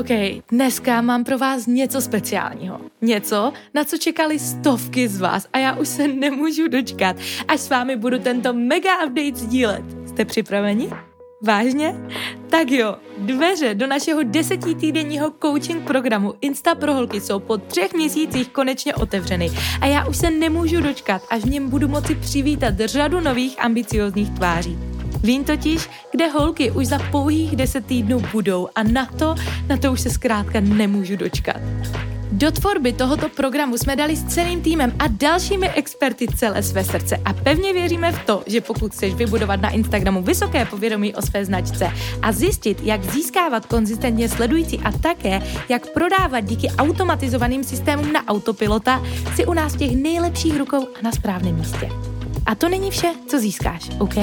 OK, dneska mám pro vás něco speciálního. Něco, na co čekali stovky z vás a já už se nemůžu dočkat, až s vámi budu tento mega update sdílet. Jste připraveni? Vážně? Tak jo, dveře do našeho desetitýdenního coaching programu Insta pro holky jsou po třech měsících konečně otevřeny a já už se nemůžu dočkat, až v něm budu moci přivítat řadu nových ambiciozních tváří. Vím totiž, kde holky už za pouhých deset týdnů budou a na to, na to už se zkrátka nemůžu dočkat. Do tvorby tohoto programu jsme dali s celým týmem a dalšími experty celé své srdce a pevně věříme v to, že pokud chceš vybudovat na Instagramu vysoké povědomí o své značce a zjistit, jak získávat konzistentně sledující a také, jak prodávat díky automatizovaným systémům na autopilota, si u nás těch nejlepších rukou a na správném místě. A to není vše, co získáš, OK?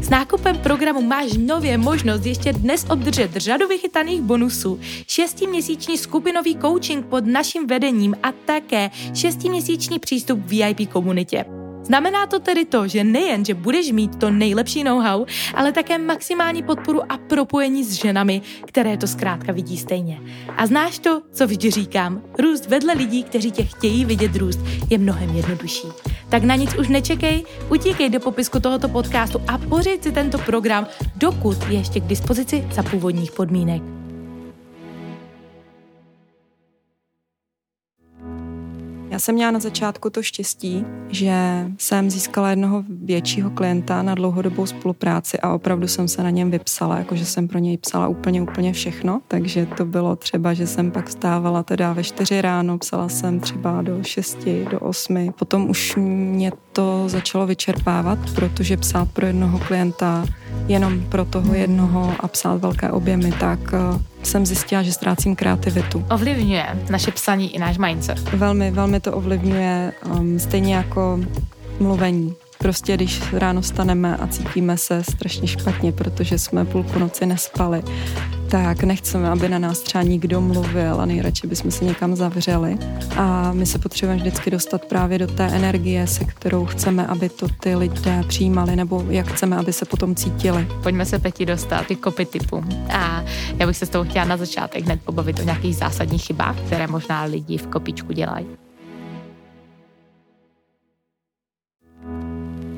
S nákupem programu máš nově možnost ještě dnes obdržet řadu vychytaných bonusů, šestiměsíční skupinový coaching pod naším vedením a také šestiměsíční přístup v VIP komunitě. Znamená to tedy to, že nejen, že budeš mít to nejlepší know-how, ale také maximální podporu a propojení s ženami, které to zkrátka vidí stejně. A znáš to, co vždy říkám, růst vedle lidí, kteří tě chtějí vidět růst, je mnohem jednodušší. Tak na nic už nečekej, utíkej do popisku tohoto podcastu a pořiď si tento program, dokud je ještě k dispozici za původních podmínek. Já jsem měla na začátku to štěstí, že jsem získala jednoho většího klienta na dlouhodobou spolupráci a opravdu jsem se na něm vypsala, jakože jsem pro něj psala úplně, úplně všechno. Takže to bylo třeba, že jsem pak vstávala teda ve čtyři ráno, psala jsem třeba do šesti, do osmi. Potom už mě to začalo vyčerpávat, protože psát pro jednoho klienta jenom pro toho jednoho a psát velké objemy, tak jsem zjistila, že ztrácím kreativitu. Ovlivňuje naše psaní i náš mindset? Velmi, velmi to ovlivňuje, um, stejně jako mluvení. Prostě když ráno staneme a cítíme se strašně špatně, protože jsme půlku noci nespali, tak nechceme, aby na nás třeba nikdo mluvil a nejradši bychom se někam zavřeli. A my se potřebujeme vždycky dostat právě do té energie, se kterou chceme, aby to ty lidé přijímali, nebo jak chceme, aby se potom cítili. Pojďme se Peti dostat ty kopy typu. A já bych se s tou chtěla na začátek hned pobavit o nějakých zásadních chybách, které možná lidi v kopičku dělají.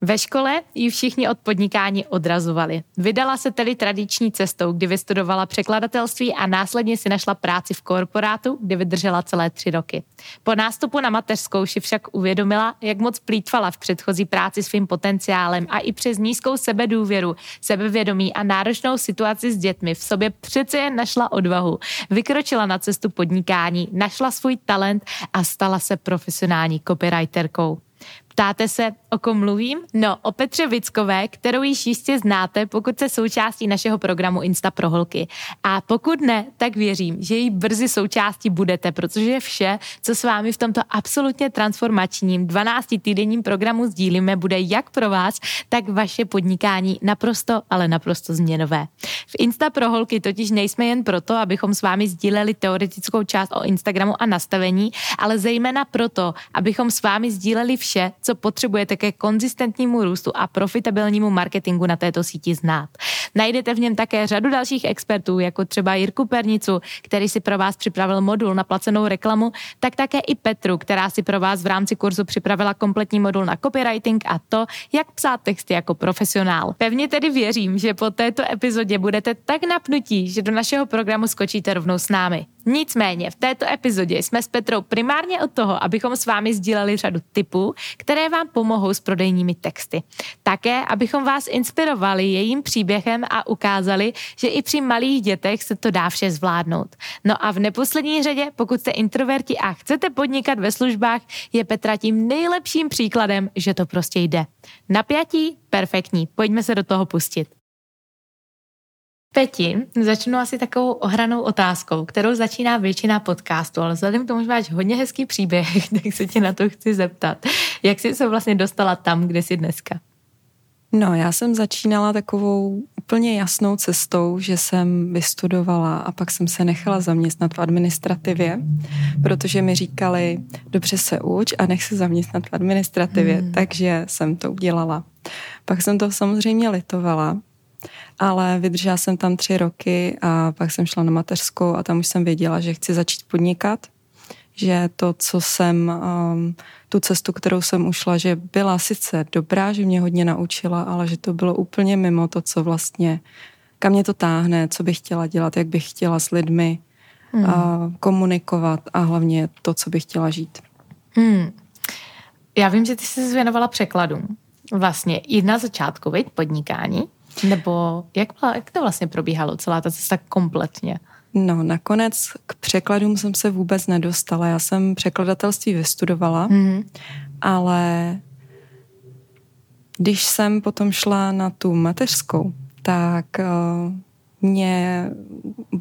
Ve škole ji všichni od podnikání odrazovali. Vydala se tedy tradiční cestou, kdy vystudovala překladatelství a následně si našla práci v korporátu, kde vydržela celé tři roky. Po nástupu na mateřskou si však uvědomila, jak moc plítvala v předchozí práci svým potenciálem a i přes nízkou sebedůvěru, sebevědomí a náročnou situaci s dětmi v sobě přece jen našla odvahu. Vykročila na cestu podnikání, našla svůj talent a stala se profesionální copywriterkou. Ptáte se, o kom mluvím? No, o Petře Vickové, kterou již jistě znáte, pokud se součástí našeho programu Insta pro holky. A pokud ne, tak věřím, že jí brzy součástí budete, protože vše, co s vámi v tomto absolutně transformačním 12 týdenním programu sdílíme, bude jak pro vás, tak vaše podnikání naprosto, ale naprosto změnové. V Insta pro holky totiž nejsme jen proto, abychom s vámi sdíleli teoretickou část o Instagramu a nastavení, ale zejména proto, abychom s vámi sdíleli vše, co potřebujete ke konzistentnímu růstu a profitabilnímu marketingu na této síti znát. Najdete v něm také řadu dalších expertů, jako třeba Jirku Pernicu, který si pro vás připravil modul na placenou reklamu, tak také i Petru, která si pro vás v rámci kurzu připravila kompletní modul na copywriting a to, jak psát texty jako profesionál. Pevně tedy věřím, že po této epizodě budete tak napnutí, že do našeho programu skočíte rovnou s námi. Nicméně v této epizodě jsme s Petrou primárně od toho, abychom s vámi sdíleli řadu tipů, které vám pomohou s prodejními texty. Také, abychom vás inspirovali jejím příběhem a ukázali, že i při malých dětech se to dá vše zvládnout. No a v neposlední řadě, pokud jste introverti a chcete podnikat ve službách, je Petra tím nejlepším příkladem, že to prostě jde. Napjatí? Perfektní. Pojďme se do toho pustit. Peti, začnu asi takovou ohranou otázkou, kterou začíná většina podcastu, ale vzhledem k tomu, že máš hodně hezký příběh, tak se tě na to chci zeptat. Jak jsi se vlastně dostala tam, kde jsi dneska? No, já jsem začínala takovou úplně jasnou cestou, že jsem vystudovala a pak jsem se nechala zaměstnat v administrativě, protože mi říkali, dobře se uč a nech se zaměstnat v administrativě, hmm. takže jsem to udělala. Pak jsem to samozřejmě litovala, ale vydržela jsem tam tři roky a pak jsem šla na mateřskou a tam už jsem věděla, že chci začít podnikat, že to, co jsem, um, tu cestu, kterou jsem ušla, že byla sice dobrá, že mě hodně naučila, ale že to bylo úplně mimo to, co vlastně, kam mě to táhne, co bych chtěla dělat, jak bych chtěla s lidmi hmm. a komunikovat a hlavně to, co bych chtěla žít. Hmm. Já vím, že ty jsi se věnovala překladům. Vlastně i na začátku, viď, podnikání, nebo jak, jak to vlastně probíhalo, celá ta cesta kompletně? No, nakonec k překladům jsem se vůbec nedostala. Já jsem překladatelství vystudovala, mm-hmm. ale když jsem potom šla na tu mateřskou, tak uh, mě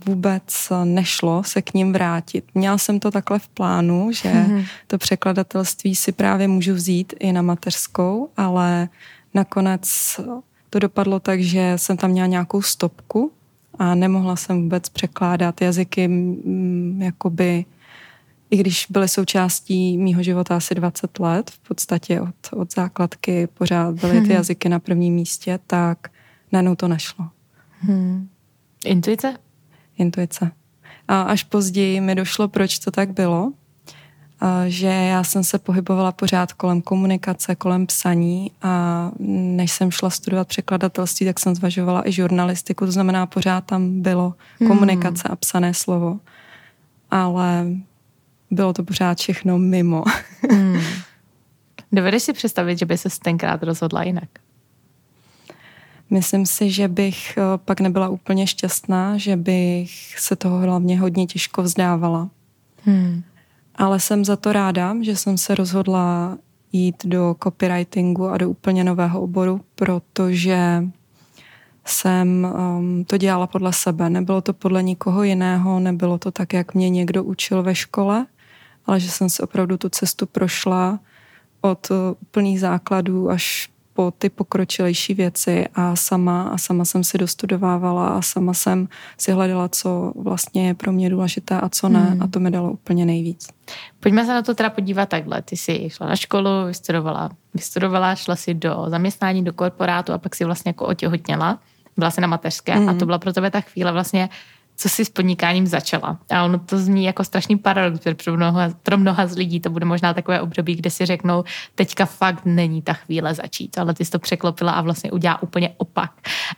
vůbec nešlo se k ním vrátit. Měla jsem to takhle v plánu, že mm-hmm. to překladatelství si právě můžu vzít i na mateřskou, ale nakonec to dopadlo tak, že jsem tam měla nějakou stopku a nemohla jsem vůbec překládat jazyky, jakoby, i když byly součástí mýho života asi 20 let, v podstatě od, od základky pořád byly ty hmm. jazyky na prvním místě, tak najednou to nešlo. Hmm. Intuice? Intuice. A až později mi došlo, proč to tak bylo, že já jsem se pohybovala pořád kolem komunikace, kolem psaní a než jsem šla studovat překladatelství, tak jsem zvažovala i žurnalistiku, to znamená pořád tam bylo hmm. komunikace a psané slovo. Ale bylo to pořád všechno mimo. Hmm. Dovedeš si představit, že by se tenkrát rozhodla jinak? Myslím si, že bych eh, pak nebyla úplně šťastná, že bych se toho hlavně hodně těžko vzdávala. Hmm ale jsem za to ráda, že jsem se rozhodla jít do copywritingu a do úplně nového oboru, protože jsem um, to dělala podle sebe. Nebylo to podle nikoho jiného, nebylo to tak, jak mě někdo učil ve škole, ale že jsem si opravdu tu cestu prošla od uh, úplných základů až po ty pokročilejší věci a sama, a sama jsem si dostudovávala a sama jsem si hledala, co vlastně je pro mě důležité a co ne hmm. a to mi dalo úplně nejvíc. Pojďme se na to teda podívat takhle. Ty jsi šla na školu, vystudovala, vystudovala, šla si do zaměstnání, do korporátu a pak si vlastně jako otěhotněla. Byla jsi na mateřské hmm. a to byla pro tebe ta chvíle vlastně, co jsi s podnikáním začala. A ono to zní jako strašný paradox, protože pro mnoha, pro mnoha z lidí to bude možná takové období, kde si řeknou, teďka fakt není ta chvíle začít, ale ty jsi to překlopila a vlastně udělá úplně opak.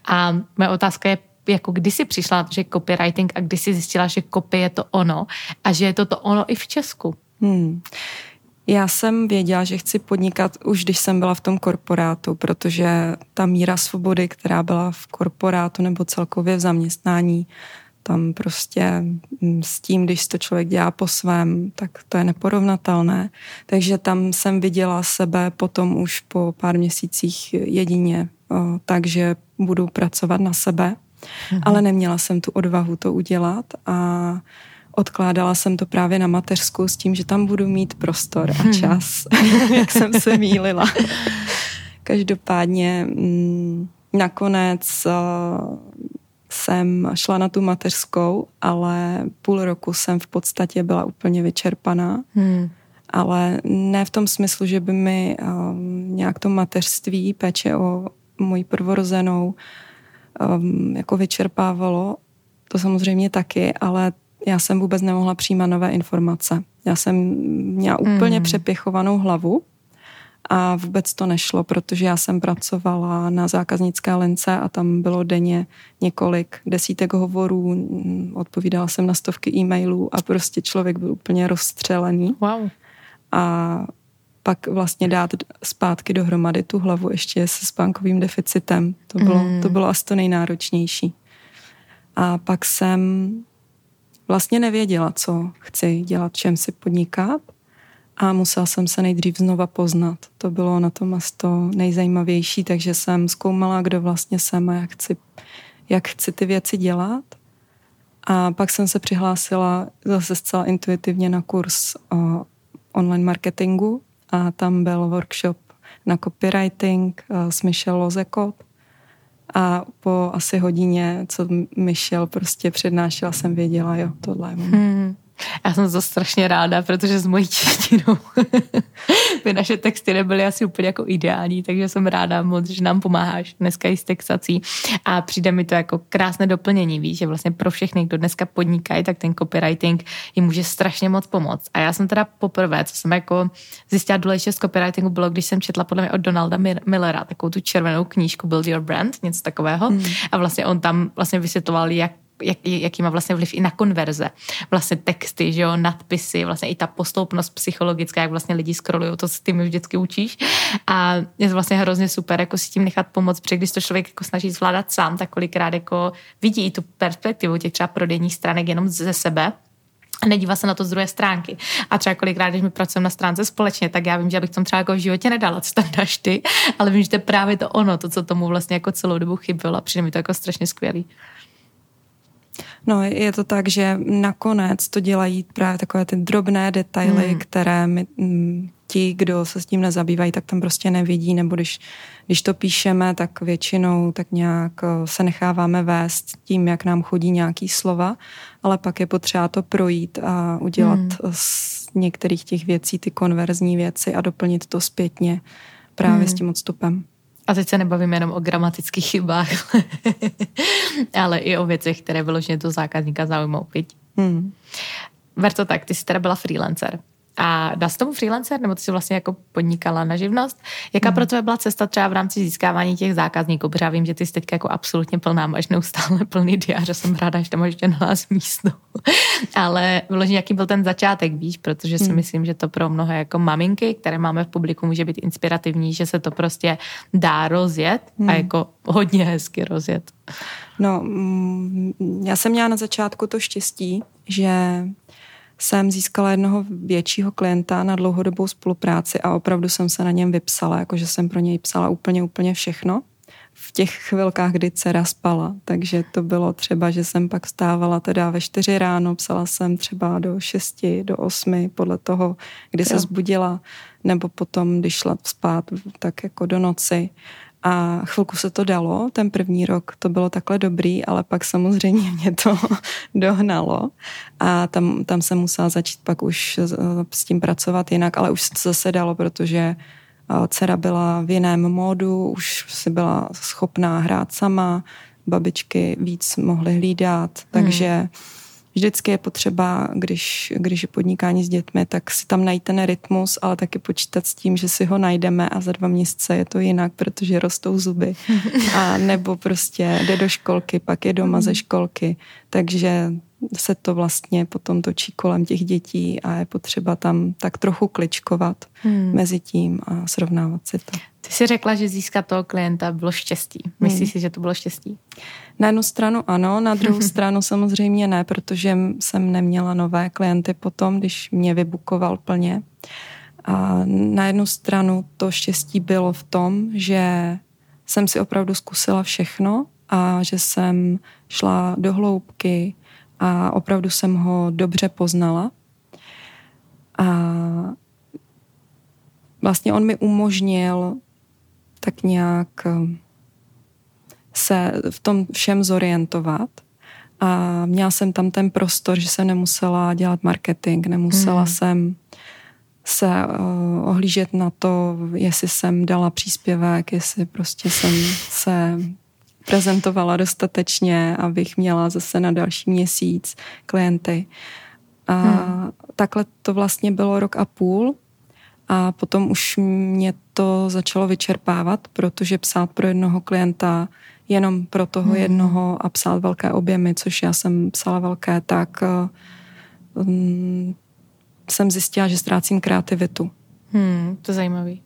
A moje otázka je, jako kdy jsi přišla že copywriting a kdy jsi zjistila, že copy je to ono a že je to to ono i v Česku? Hmm. Já jsem věděla, že chci podnikat už když jsem byla v tom korporátu, protože ta míra svobody, která byla v korporátu nebo celkově v zaměstnání, tam prostě mm, s tím, když to člověk dělá po svém, tak to je neporovnatelné. Takže tam jsem viděla sebe potom už po pár měsících jedině, takže budu pracovat na sebe. Mhm. Ale neměla jsem tu odvahu to udělat a odkládala jsem to právě na mateřskou s tím, že tam budu mít prostor a mhm. čas, jak jsem se mýlila. Každopádně mm, nakonec jsem šla na tu mateřskou, ale půl roku jsem v podstatě byla úplně vyčerpaná. Hmm. ale ne v tom smyslu, že by mi um, nějak to mateřství, péče o moji prvorozenou um, jako vyčerpávalo. To samozřejmě taky, ale já jsem vůbec nemohla přijímat nové informace. Já jsem měla úplně mm. přepěchovanou hlavu a vůbec to nešlo, protože já jsem pracovala na zákaznické lince a tam bylo denně několik desítek hovorů, odpovídala jsem na stovky e-mailů a prostě člověk byl úplně rozstřelený. Wow. A pak vlastně dát zpátky dohromady tu hlavu ještě se spánkovým deficitem. To bylo, mm. to bylo asi to nejnáročnější. A pak jsem vlastně nevěděla, co chci dělat, čem si podnikat a musela jsem se nejdřív znova poznat. To bylo na tom asi to nejzajímavější, takže jsem zkoumala, kdo vlastně jsem a jak chci, jak chci ty věci dělat. A pak jsem se přihlásila zase zcela intuitivně na kurz o online marketingu a tam byl workshop na copywriting s Michelle Lozekot. A po asi hodině, co Michelle prostě přednášela, jsem věděla, jo, tohle je hmm. Já jsem to strašně ráda, protože s mojí češtinou by naše texty nebyly asi úplně jako ideální, takže jsem ráda moc, že nám pomáháš dneska i s textací a přijde mi to jako krásné doplnění, víš, že vlastně pro všechny, kdo dneska podnikají, tak ten copywriting jim může strašně moc pomoct. A já jsem teda poprvé, co jsem jako zjistila důležitost copywritingu, bylo, když jsem četla podle mě od Donalda Millera takovou tu červenou knížku Build Your Brand, něco takového. Hmm. A vlastně on tam vlastně vysvětloval, jak jak, jaký má vlastně vliv i na konverze. Vlastně texty, že jo, nadpisy, vlastně i ta postoupnost psychologická, jak vlastně lidi scrollují, to ty mi vždycky učíš. A je to vlastně hrozně super, jako si tím nechat pomoct, protože když to člověk jako snaží zvládat sám, tak kolikrát jako vidí tu perspektivu těch třeba prodejních stránek jenom ze sebe, a nedívá se na to z druhé stránky. A třeba kolikrát, když my pracujeme na stránce společně, tak já vím, že abych tom třeba jako v životě nedala, co tam dáš ty, ale vím, že to je právě to ono, to, co tomu vlastně jako celou dobu chybělo a přijde mi to jako strašně skvělý. No, je to tak, že nakonec to dělají právě takové ty drobné detaily, hmm. které my, m, ti, kdo se s tím nezabývají, tak tam prostě nevidí, nebo když, když to píšeme, tak většinou tak nějak eh, se necháváme vést tím, jak nám chodí nějaký slova, ale pak je potřeba to projít a udělat hmm. z některých těch věcí ty konverzní věci a doplnit to zpětně právě hmm. s tím odstupem. A teď se nebavíme jenom o gramatických chybách, ale i o věcech, které vyloženě to zákazníka zaujmou. Hmm. Ver to tak, ty jsi teda byla freelancer. A dá se tomu freelancer, nebo ty jsi vlastně jako podnikala na živnost? Jaká mm. pro tebe byla cesta třeba v rámci získávání těch zákazníků? Protože já vím, že ty jsi teď jako absolutně plná, máš neustále plný diář a jsem ráda, že tam máš ještě na nás místo. Ale vyloženě, jaký byl ten začátek, víš? Protože si mm. myslím, že to pro mnohé jako maminky, které máme v publiku, může být inspirativní, že se to prostě dá rozjet mm. a hmm. jako hodně hezky rozjet. No, mm, já jsem měla na začátku to štěstí, že jsem získala jednoho většího klienta na dlouhodobou spolupráci a opravdu jsem se na něm vypsala, jakože jsem pro něj psala úplně, úplně všechno v těch chvilkách, kdy dcera spala. Takže to bylo třeba, že jsem pak stávala teda ve čtyři ráno, psala jsem třeba do šesti, do osmi, podle toho, kdy se zbudila, nebo potom, když šla spát, tak jako do noci. A chvilku se to dalo, ten první rok to bylo takhle dobrý, ale pak samozřejmě mě to dohnalo. A tam, tam jsem musela začít pak už s tím pracovat jinak, ale už se to zase dalo, protože dcera byla v jiném módu, už si byla schopná hrát sama, babičky víc mohly hlídat, takže hmm vždycky je potřeba, když, když je podnikání s dětmi, tak si tam najít ten rytmus, ale taky počítat s tím, že si ho najdeme a za dva měsíce je to jinak, protože rostou zuby. A nebo prostě jde do školky, pak je doma ze školky. Takže se to vlastně potom točí kolem těch dětí a je potřeba tam tak trochu kličkovat hmm. mezi tím a srovnávat si to. Ty jsi řekla, že získat toho klienta bylo štěstí. Myslíš hmm. si, že to bylo štěstí? Na jednu stranu ano, na druhou stranu samozřejmě ne, protože jsem neměla nové klienty potom, když mě vybukoval plně. A na jednu stranu to štěstí bylo v tom, že jsem si opravdu zkusila všechno a že jsem šla do hloubky a opravdu jsem ho dobře poznala. A vlastně on mi umožnil tak nějak eh, se v tom všem zorientovat. A měla jsem tam ten prostor, že jsem nemusela dělat marketing, nemusela hmm. jsem se uh, ohlížet na to, jestli jsem dala příspěvek, jestli prostě jsem se prezentovala dostatečně, abych měla zase na další měsíc klienty. A hmm. takhle to vlastně bylo rok a půl a potom už mě to začalo vyčerpávat, protože psát pro jednoho klienta jenom pro toho hmm. jednoho a psát velké objemy, což já jsem psala velké, tak um, jsem zjistila, že ztrácím kreativitu. Hmm, to je zajímavý.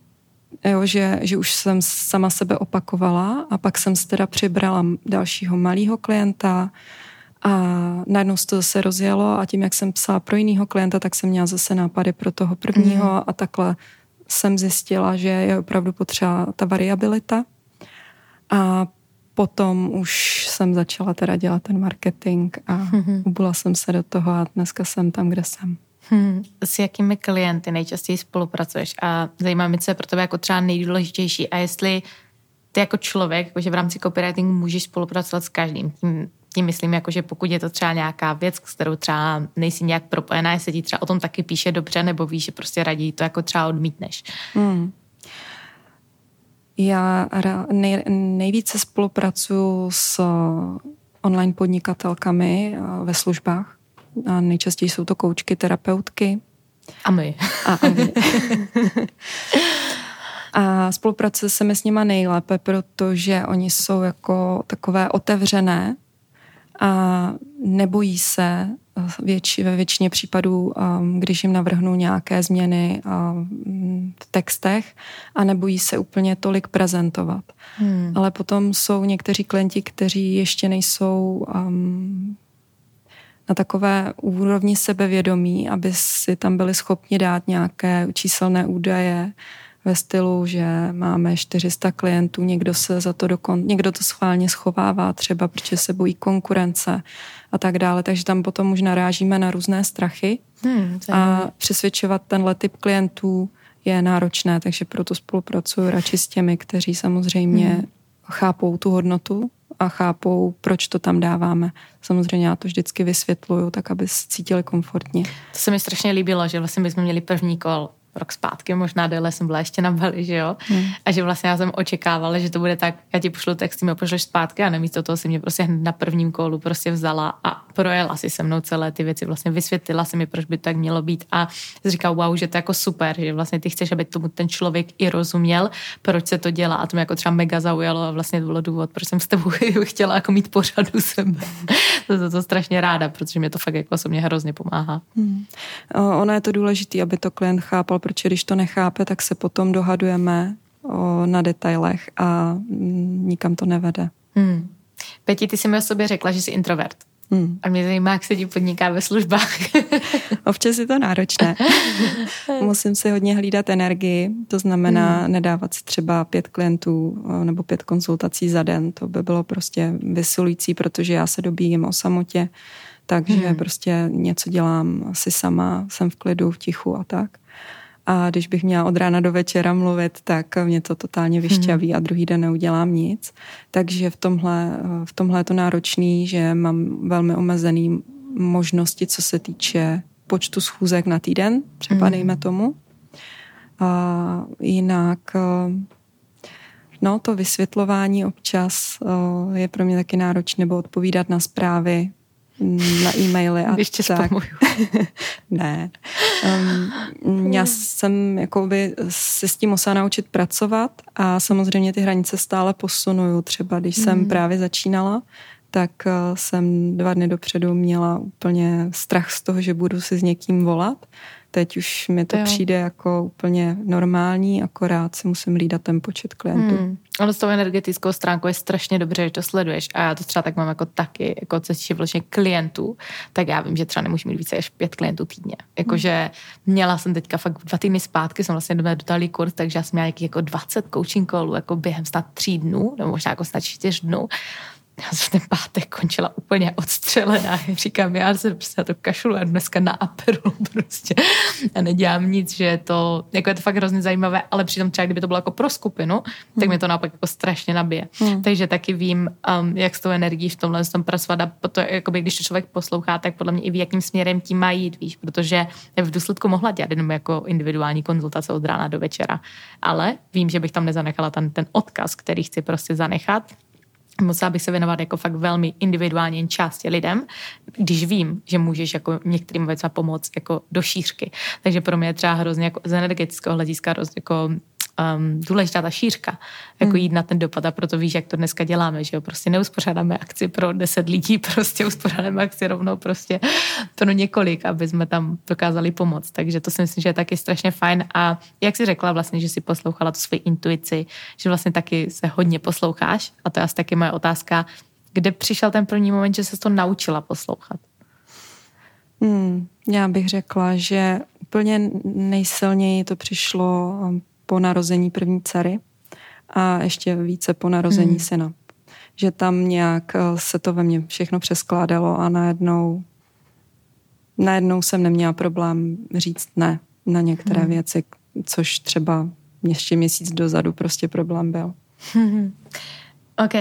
Jo, že, že už jsem sama sebe opakovala a pak jsem se teda přibrala dalšího malého klienta a najednou se to zase rozjelo a tím, jak jsem psala pro jiného klienta, tak jsem měla zase nápady pro toho prvního mm. a takhle jsem zjistila, že je opravdu potřeba ta variabilita. A potom už jsem začala teda dělat ten marketing a mm-hmm. ubula jsem se do toho a dneska jsem tam, kde jsem. Hmm. S jakými klienty nejčastěji spolupracuješ a zajímá mě, co je pro tebe jako třeba nejdůležitější a jestli ty jako člověk, jakože v rámci copywritingu můžeš spolupracovat s každým. Tím, tím myslím, jako, že pokud je to třeba nějaká věc, s kterou třeba nejsi nějak propojená, jestli ti třeba o tom taky píše dobře, nebo víš, že prostě raději to jako třeba odmítneš. Hmm. Já nej, nejvíce spolupracuju s online podnikatelkami ve službách. A nejčastěji jsou to koučky, terapeutky. A my. A, a my. a spolupracuje se mi s nima nejlépe, protože oni jsou jako takové otevřené a nebojí se věč, ve většině případů, um, když jim navrhnu nějaké změny um, v textech a nebojí se úplně tolik prezentovat. Hmm. Ale potom jsou někteří klienti, kteří ještě nejsou um, na takové úrovni sebevědomí, aby si tam byli schopni dát nějaké číselné údaje ve stylu, že máme 400 klientů, někdo se za to dokon, někdo to schválně schovává třeba, protože se bojí konkurence a tak dále, takže tam potom už narážíme na různé strachy. Hmm, a přesvědčovat tenhle typ klientů je náročné, takže proto spolupracuju radši s těmi, kteří samozřejmě hmm. chápou tu hodnotu a chápou, proč to tam dáváme. Samozřejmě já to vždycky vysvětluju, tak aby se cítili komfortně. To se mi strašně líbilo, že vlastně bychom měli první kol rok zpátky, možná déle jsem byla ještě na Bali, že jo. Hmm. A že vlastně já jsem očekávala, že to bude tak, já ti pošlu text, ty mi pošleš zpátky a namísto toho si mě prostě hned na prvním kolu prostě vzala a projela si se mnou celé ty věci, vlastně vysvětlila si mi, proč by to tak mělo být a říkal, wow, že to je jako super, že vlastně ty chceš, aby tomu ten člověk i rozuměl, proč se to dělá a to mě jako třeba mega zaujalo a vlastně to bylo důvod, proč jsem s tebou chtěla jako mít pořadu sebe. to, to, to strašně ráda, protože mě to fakt jako osobně hrozně pomáhá. Hmm. Ono je to důležité, aby to klient chápal, protože když to nechápe, tak se potom dohadujeme o, na detailech a mm, nikam to nevede. Hmm. Peti, ty jsi mi o sobě řekla, že jsi introvert. Hmm. A mě zajímá, jak se ti podniká ve službách. Občas je to náročné. Musím si hodně hlídat energii, to znamená hmm. nedávat si třeba pět klientů nebo pět konzultací za den. To by bylo prostě vysilující, protože já se dobíjím o samotě, takže hmm. prostě něco dělám asi sama, jsem v klidu, v tichu a tak. A když bych měla od rána do večera mluvit, tak mě to totálně vyšťaví hmm. a druhý den neudělám nic. Takže v tomhle, v tomhle je to náročný, že mám velmi omezený možnosti, co se týče počtu schůzek na týden, třeba hmm. dejme tomu. A jinak no to vysvětlování občas je pro mě taky náročné, nebo odpovídat na zprávy, na e-maily a Ještě tak. ne. Um, já jsem jakoby se s tím musela naučit pracovat a samozřejmě ty hranice stále posunuju. Třeba když mm. jsem mhm. právě začínala, tak uh, jsem dva dny dopředu měla úplně strach z toho, že budu si s někým volat Teď už mi to jo. přijde jako úplně normální, akorát si musím hlídat ten počet klientů. Hmm. Ono s tou energetickou stránkou je strašně dobře, že to sleduješ a já to třeba tak mám jako taky, jako co se vlastně klientů, tak já vím, že třeba nemůžu mít více než pět klientů týdně. Jakože hmm. měla jsem teďka fakt dva týdny zpátky, jsem vlastně dodali kurz, takže já jsem měla jako 20 coaching callů jako během snad tří dnů, nebo možná jako snad čtyř dnů já jsem ten pátek končila úplně odstřelená. Říkám, já se prostě na to kašlu a dneska na aperu prostě a nedělám nic, že je to, jako je to fakt hrozně zajímavé, ale přitom třeba kdyby to bylo jako pro skupinu, hmm. tak mě to naopak jako strašně nabije. Hmm. Takže taky vím, um, jak s tou energií v tomhle tom pracovat a to, jakoby, když to člověk poslouchá, tak podle mě i ví, jakým směrem tím má jít, víš, protože v důsledku mohla dělat jenom jako individuální konzultace od rána do večera, ale vím, že bych tam nezanechala ten, ten odkaz, který chci prostě zanechat musela bych se věnovat jako fakt velmi individuálně části lidem, když vím, že můžeš jako některým věcem pomoct jako do šířky. Takže pro mě je třeba hrozně jako z energetického hlediska jako um, důležitá ta šířka, jako hmm. jít na ten dopad a proto víš, jak to dneska děláme, že jo, prostě neuspořádáme akci pro deset lidí, prostě uspořádáme akci rovnou prostě pro několik, aby jsme tam dokázali pomoct, takže to si myslím, že je taky strašně fajn a jak jsi řekla vlastně, že si poslouchala tu svoji intuici, že vlastně taky se hodně posloucháš a to je asi taky moje otázka, kde přišel ten první moment, že se to naučila poslouchat? Hmm, já bych řekla, že úplně nejsilněji to přišlo po narození první dcery a ještě více po narození hmm. syna. Že tam nějak eh, se to ve mně všechno přeskládalo a najednou, najednou jsem neměla problém říct ne na některé hmm. věci, což třeba ještě měsíc dozadu prostě problém byl. Hmm. OK.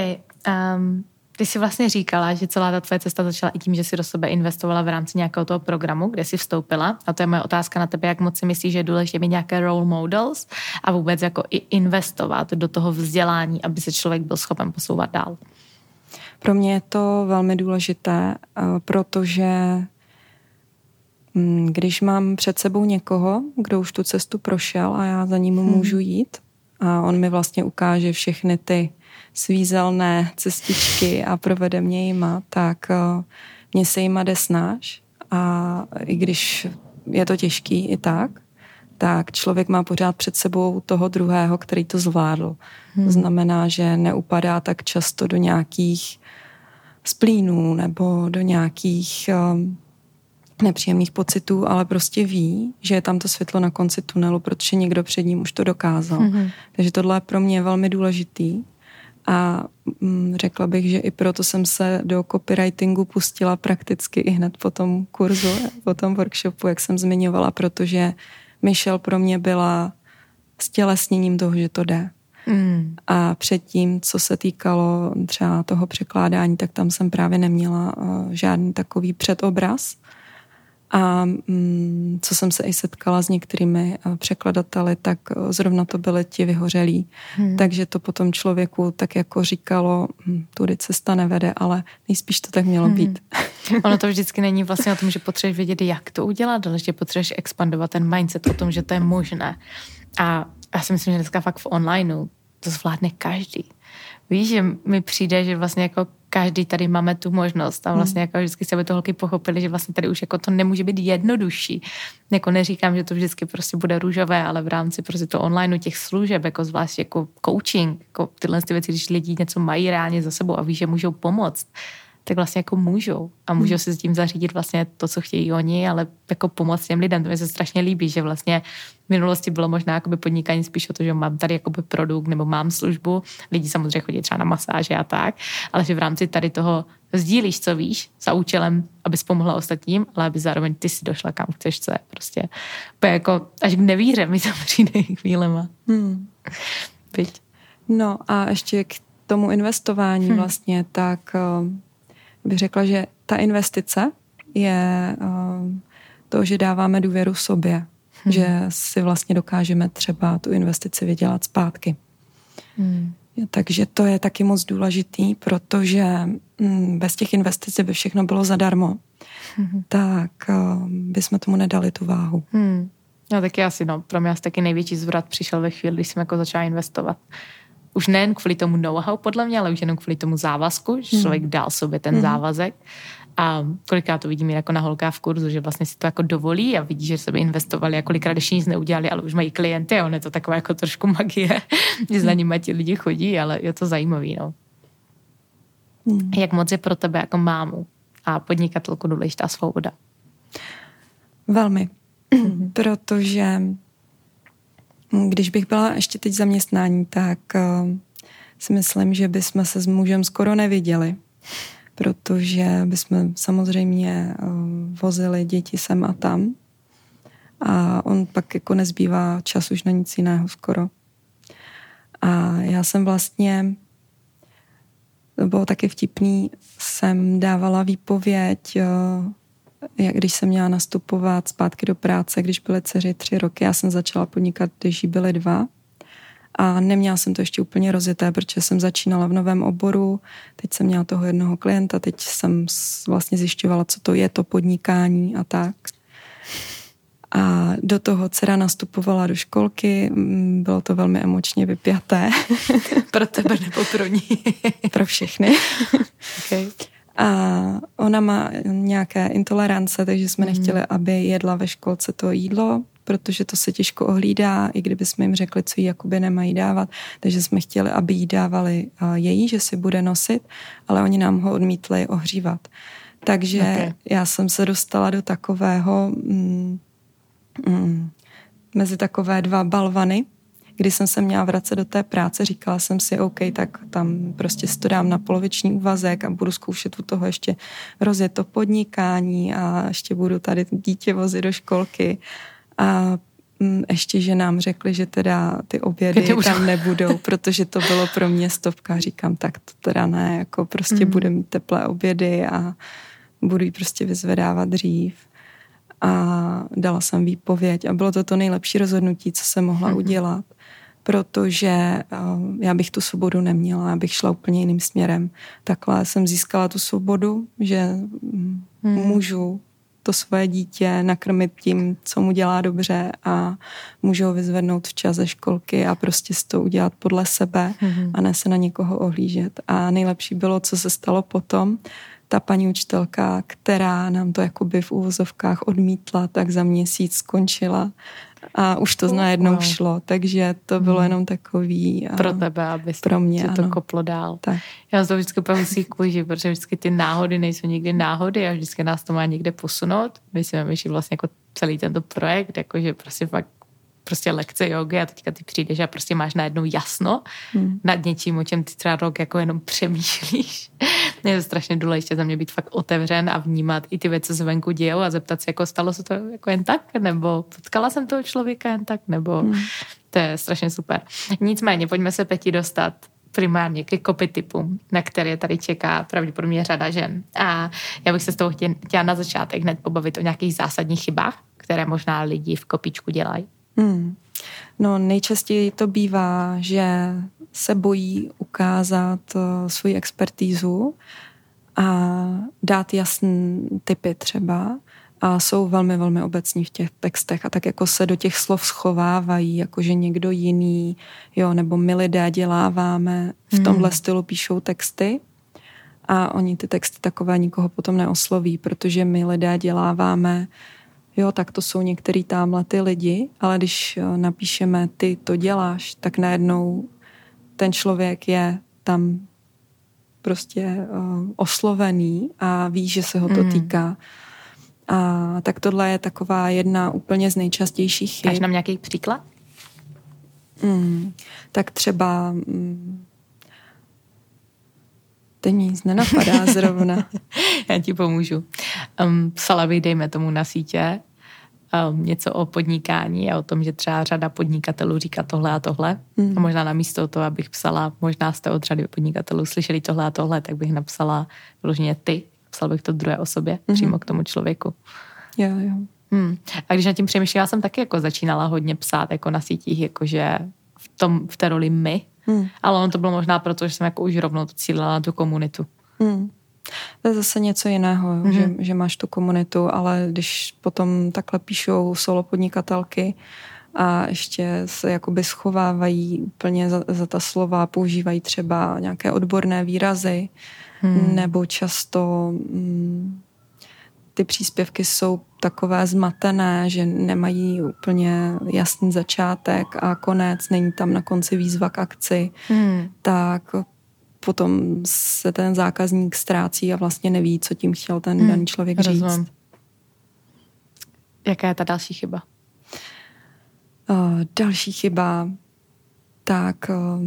Um, ty jsi vlastně říkala, že celá ta tvoje cesta začala i tím, že jsi do sebe investovala v rámci nějakého toho programu, kde jsi vstoupila. A to je moje otázka na tebe, jak moc si myslíš, že je důležité mít nějaké role models a vůbec jako i investovat do toho vzdělání, aby se člověk byl schopen posouvat dál. Pro mě je to velmi důležité, eh, protože mm, když mám před sebou někoho, kdo už tu cestu prošel a já za ním hmm. můžu jít a on mi vlastně ukáže všechny ty svízelné cestičky a provede mě jima, tak eh, mě se jima jde snáš a i když je to těžký i tak, tak člověk má pořád před sebou toho druhého, který to zvládl. Hmm. To znamená, že neupadá tak často do nějakých splínů nebo do nějakých um, nepříjemných pocitů, ale prostě ví, že je tam to světlo na konci tunelu, protože někdo před ním už to dokázal. Hmm. Takže tohle je pro mě velmi důležitý. A mm, řekla bych, že i proto jsem se do copywritingu pustila prakticky i hned po tom kurzu, po tom workshopu, jak jsem zmiňovala, protože Michelle pro mě byla stělesněním toho, že to jde. Mm. A předtím, co se týkalo třeba toho překládání, tak tam jsem právě neměla uh, žádný takový předobraz. A mm, co jsem se i setkala s některými eh, překladateli, tak eh, zrovna to byly ti vyhořelí. Hmm. Takže to potom člověku tak jako říkalo, hm, tudy cesta nevede, ale nejspíš to tak mělo hmm. být. Ono to vždycky není vlastně o tom, že potřebuješ vědět, jak to udělat, ale že potřebuješ expandovat ten mindset o tom, že to je možné. A já si myslím, že dneska fakt v onlineu to zvládne každý. Víš, že mi přijde, že vlastně jako každý tady máme tu možnost a hmm. vlastně jako vždycky se by to holky pochopili, že vlastně tady už jako to nemůže být jednodušší. Jako neříkám, že to vždycky prostě bude růžové, ale v rámci prostě to online těch služeb, jako zvlášť jako coaching, jako tyhle ty věci, když lidi něco mají reálně za sebou a ví, že můžou pomoct, tak vlastně jako můžou a můžou hmm. si s tím zařídit vlastně to, co chtějí oni, ale jako pomoct těm lidem. To mi se strašně líbí, že vlastně v minulosti bylo možná jakoby podnikání spíš o to, že mám tady jakoby produkt nebo mám službu. Lidi samozřejmě chodí třeba na masáže a tak, ale že v rámci tady toho sdílíš, co víš, za účelem, abys pomohla ostatním, ale aby zároveň ty si došla kam chceš, co je prostě jako až k nevíře mi tam přijde chvílema. Hmm. Byť. No a ještě k tomu investování hmm. vlastně, tak uh bych řekla, že ta investice je uh, to, že dáváme důvěru sobě, hmm. že si vlastně dokážeme třeba tu investici vydělat zpátky. Hmm. Takže to je taky moc důležitý, protože mm, bez těch investic by všechno bylo zadarmo, hmm. tak uh, bychom tomu nedali tu váhu. Hmm. No taky asi, no, pro mě asi taky největší zvrat přišel ve chvíli, když jsem jako začala investovat už nejen kvůli tomu know-how podle mě, ale už jenom kvůli tomu závazku, že hmm. člověk dal sobě ten mm. závazek. A kolikrát to vidím jako na holkách v kurzu, že vlastně si to jako dovolí a vidí, že sebe investovali a kolikrát ještě nic neudělali, ale už mají klienty a on je to taková jako trošku magie, že za nimi ti lidi chodí, ale je to zajímavý, no. Hmm. Jak moc je pro tebe jako mámu a podnikatelku důležitá svoboda? Velmi. Hmm. Protože když bych byla ještě teď zaměstnání, tak uh, si myslím, že bychom se s mužem skoro neviděli. protože bychom samozřejmě uh, vozili děti sem a tam a on pak jako nezbývá čas už na nic jiného skoro. A já jsem vlastně, to bylo taky vtipný, jsem dávala výpověď, uh, jak když jsem měla nastupovat zpátky do práce, když byly dceři tři roky, já jsem začala podnikat, když jí byly dva. A neměla jsem to ještě úplně rozjeté, protože jsem začínala v novém oboru, teď jsem měla toho jednoho klienta, teď jsem vlastně zjišťovala, co to je to podnikání a tak. A do toho dcera nastupovala do školky, mm, bylo to velmi emočně vypjaté. pro tebe nebo pro ní? pro všechny. okay. A ona má nějaké intolerance, takže jsme mm. nechtěli, aby jedla ve školce to jídlo, protože to se těžko ohlídá, i kdyby jsme jim řekli, co jí jakoby nemají dávat. Takže jsme chtěli, aby jí dávali její, že si bude nosit, ale oni nám ho odmítli ohřívat. Takže okay. já jsem se dostala do takového, mm, mm, mezi takové dva balvany, kdy jsem se měla vracet do té práce, říkala jsem si, OK, tak tam prostě to dám na poloviční úvazek a budu zkoušet u toho ještě rozjet to podnikání a ještě budu tady dítě vozit do školky. A mm, ještě, že nám řekli, že teda ty obědy tam nebudou, protože to bylo pro mě stovka. Říkám, tak to teda ne, jako prostě mm. bude mít teplé obědy a budu jí prostě vyzvedávat dřív. A dala jsem výpověď a bylo to to nejlepší rozhodnutí, co jsem mohla mm. udělat protože uh, já bych tu svobodu neměla, já bych šla úplně jiným směrem. Takhle jsem získala tu svobodu, že mm, hmm. můžu to svoje dítě nakrmit tím, co mu dělá dobře a můžu ho vyzvednout včas ze školky a prostě si to udělat podle sebe hmm. a ne se na někoho ohlížet. A nejlepší bylo, co se stalo potom, ta paní učitelka, která nám to jakoby v úvozovkách odmítla, tak za měsíc skončila a už to najednou wow. šlo, takže to bylo hmm. jenom takový. A pro tebe, aby pro mě, to koplo dál. Tak. Já to vždycky si kůži, protože vždycky ty náhody nejsou nikdy náhody a vždycky nás to má někde posunout. My si že vlastně jako celý tento projekt, jakože prostě fakt prostě lekce jogy a teďka ty přijdeš a prostě máš najednou jasno hmm. nad něčím, o čem ty třeba rok jako jenom přemýšlíš. je to strašně důležité za mě být fakt otevřen a vnímat i ty věci zvenku dějou a zeptat se, jako stalo se to jako jen tak, nebo potkala jsem toho člověka jen tak, nebo hmm. to je strašně super. Nicméně, pojďme se Peti dostat primárně ke kopy typu, na které tady čeká pravděpodobně řada žen. A já bych se s toho chtěla na začátek hned pobavit o nějakých zásadních chybách, které možná lidi v kopičku dělají. Hmm. No nejčastěji to bývá, že se bojí ukázat uh, svoji expertízu a dát jasné typy třeba a jsou velmi, velmi obecní v těch textech a tak jako se do těch slov schovávají, jako že někdo jiný, jo, nebo my lidé děláváme, v hmm. tomhle stylu píšou texty a oni ty texty takové nikoho potom neosloví, protože my lidé děláváme jo, tak to jsou některý tamhle ty lidi, ale když eh, napíšeme ty to děláš, tak najednou ten člověk je tam prostě uh, oslovený a ví, že se ho to mm. týká. A tak tohle je taková jedna úplně z nejčastějších chyb. Máš nám nějaký příklad? Mm, tak třeba mm, teď mi nic nenapadá zrovna. Já ti pomůžu. Um, psala bych, dejme tomu na sítě, um, něco o podnikání a o tom, že třeba řada podnikatelů říká tohle a tohle. Mm. A možná namísto toho, abych psala, možná jste od řady podnikatelů slyšeli tohle a tohle, tak bych napsala vyloženě ty. Psal bych to druhé osobě, mm. přímo k tomu člověku. Jo, jo. Hmm. A když na tím přemýšlela, jsem taky jako začínala hodně psát jako na sítích, jakože v, tom, v té roli my, hmm. ale ono to bylo možná proto, že jsem jako už rovnou to cílila tu komunitu. Hmm. To je zase něco jiného, mm-hmm. že, že máš tu komunitu, ale když potom takhle píšou solo podnikatelky a ještě se jakoby schovávají úplně za, za ta slova, používají třeba nějaké odborné výrazy, mm. nebo často mm, ty příspěvky jsou takové zmatené, že nemají úplně jasný začátek a konec, není tam na konci výzva k akci, hmm. tak potom se ten zákazník ztrácí a vlastně neví, co tím chtěl ten hmm, daný člověk říct. Rozumím. Jaká je ta další chyba? Uh, další chyba, tak uh,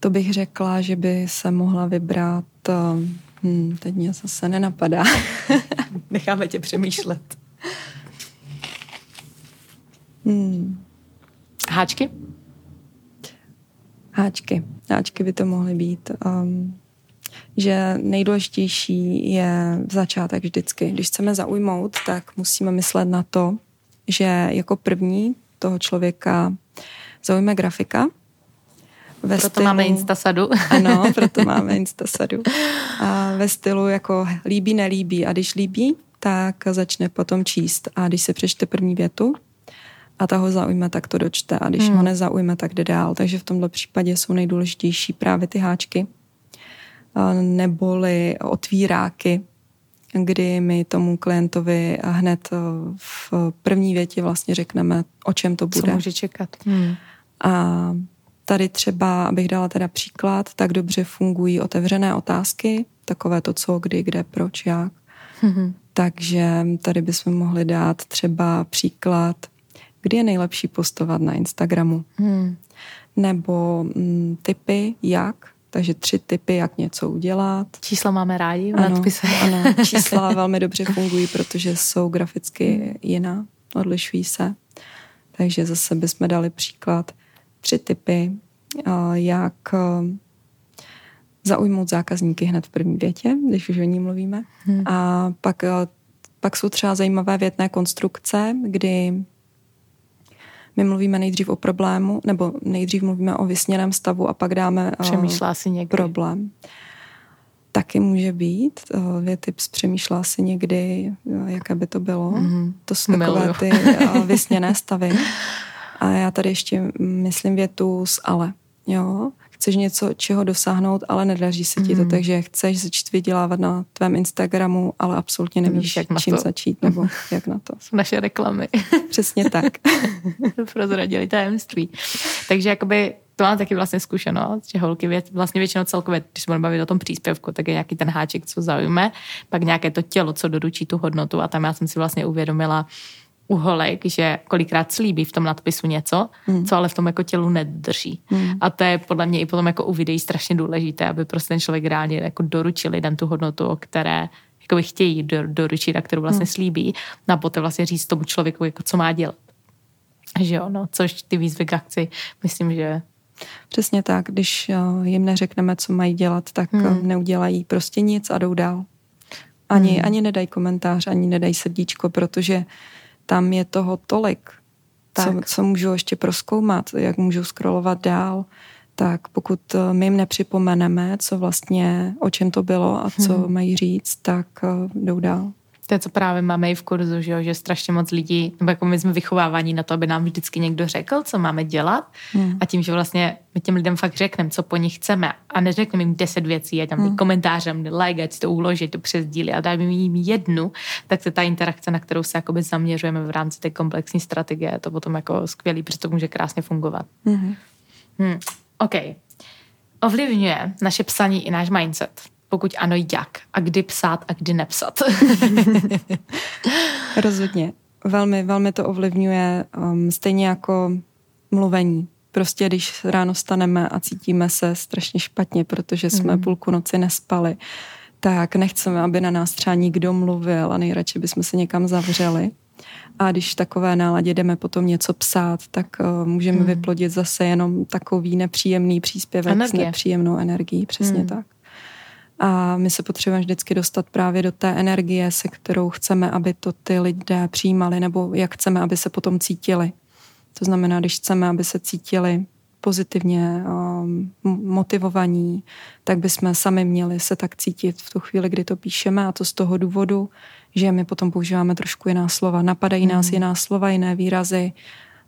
To bych řekla, že by se mohla vybrat, hm, teď mě zase nenapadá. Necháme tě přemýšlet. Hmm. Háčky? Háčky. Háčky by to mohly být. Um, že nejdůležitější je začátek vždycky. Když chceme zaujmout, tak musíme myslet na to, že jako první toho člověka zaujme grafika. Ve proto stylu, máme Instasadu. Ano, proto máme Instasadu. A ve stylu jako líbí, nelíbí. A když líbí, tak začne potom číst. A když se přečte první větu, a ta ho zaujme, tak to dočte. A když hmm. ho nezaujme, tak jde dál. Takže v tomto případě jsou nejdůležitější právě ty háčky neboli otvíráky, kdy my tomu klientovi hned v první větě vlastně řekneme, o čem to bude. Co může čekat. Hmm. A tady třeba, abych dala teda příklad, tak dobře fungují otevřené otázky, takové to co, kdy, kde, proč, jak. Hmm. Takže tady bychom mohli dát třeba příklad, kdy je nejlepší postovat na Instagramu. Hmm. Nebo mm, typy, jak takže tři typy, jak něco udělat. Čísla máme rádi v ano, nadpise. Ano, čísla velmi dobře fungují, protože jsou graficky jiná, odlišují se. Takže zase bychom dali příklad tři typy, jak zaujmout zákazníky hned v první větě, když už o ní mluvíme. Hmm. A pak, pak jsou třeba zajímavé větné konstrukce, kdy my mluvíme nejdřív o problému, nebo nejdřív mluvíme o vysněném stavu a pak dáme eh, Přemýšlá si někdy. problém. Taky může být. Eh, věty přemýšlá si někdy, eh, jaké by to bylo. Mm-hmm. To jsou takové Miluju. ty vysněné stavy. A já tady ještě myslím větu s ale. Jo? chceš něco, čeho dosáhnout, ale nedaří se ti to, mm. takže chceš začít vydělávat na tvém Instagramu, ale absolutně nevíš, jak čím to. začít nebo jak na to. Jsou naše reklamy. Přesně tak. Prozradili tajemství. Takže jakoby to mám taky vlastně zkušenost, že holky věc, vlastně většinou celkově, když se budeme bavit o tom příspěvku, tak je nějaký ten háček, co zaujme, pak nějaké to tělo, co doručí tu hodnotu a tam já jsem si vlastně uvědomila, u holek, že kolikrát slíbí v tom nadpisu něco, hmm. co ale v tom jako tělu nedrží. Hmm. A to je podle mě i potom jako u videí strašně důležité, aby prostě ten člověk reálně jako doručil lidem tu hodnotu, o které jako by chtějí do, doručit a kterou vlastně hmm. slíbí, a poté vlastně říct tomu člověku, jako co má dělat. Že jo, no, což ty výzvy k akci, myslím, že Přesně tak, když eh, jim neřekneme, co mají dělat, tak hmm. Eh, neudělají prostě nic a jdou dál. Ani, hmm. ani nedají komentář, ani nedají srdíčko, protože tam je toho tolik, co, co můžu ještě proskoumat, jak můžu scrollovat dál, tak pokud eh, my jim nepřipomeneme, co vlastně, o čem to bylo a co hmm. mají říct, tak uh, jdou dál. To je, co právě máme i v kurzu, že, jo? že strašně moc lidí, nebo jako my jsme vychováváni na to, aby nám vždycky někdo řekl, co máme dělat hmm. a tím, že vlastně my těm lidem fakt řekneme, co po nich chceme a neřekneme jim deset věcí, a tam hmm. komentáře, like, ať to uložit, to přes díly a dáme jim jednu, tak to ta interakce, na kterou se jakoby zaměřujeme v rámci té komplexní strategie, to potom jako skvělý, protože to může krásně fungovat. Hmm. Hmm. OK. Ovlivňuje naše psaní i náš mindset. Pokud ano, jak? A kdy psát a kdy nepsat? Rozhodně. Velmi, velmi to ovlivňuje um, stejně jako mluvení. Prostě když ráno staneme a cítíme se strašně špatně, protože jsme mm. půlku noci nespali, tak nechceme, aby na nás třeba nikdo mluvil a nejradši bychom se někam zavřeli. A když v takové náladě jdeme potom něco psát, tak uh, můžeme mm. vyplodit zase jenom takový nepříjemný příspěvek Energie. s nepříjemnou energií. Přesně mm. tak. A my se potřebujeme vždycky dostat právě do té energie, se kterou chceme, aby to ty lidé přijímali, nebo jak chceme, aby se potom cítili. To znamená, když chceme, aby se cítili pozitivně um, motivovaní, tak bychom sami měli se tak cítit v tu chvíli, kdy to píšeme a to z toho důvodu, že my potom používáme trošku jiná slova. Napadají mm. nás hmm. jiná slova, jiné výrazy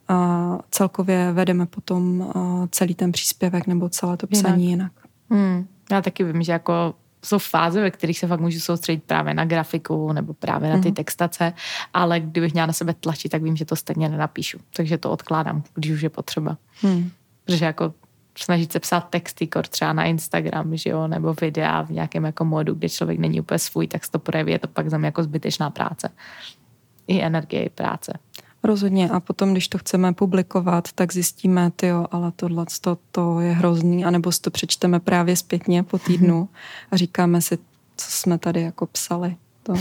a celkově vedeme potom uh, celý ten příspěvek nebo celé to psaní jinak. jinak. Mm. Já taky vím, že jako jsou fáze, ve kterých se fakt můžu soustředit právě na grafiku nebo právě na ty mm. textace, ale kdybych měla na sebe tlačit, tak vím, že to stejně nenapíšu. Takže to odkládám, když už je potřeba. Mm. Protože jako snažit se psát texty, kor třeba na Instagram, že jo, nebo videa v nějakém jako modu, kde člověk není úplně svůj, tak se to projeví, je to pak za mě jako zbytečná práce. I energie, i práce. Rozhodně a potom, když to chceme publikovat, tak zjistíme, ty jo, ale tohle to, to je hrozný, anebo si to přečteme právě zpětně po týdnu a říkáme si, co jsme tady jako psali. To.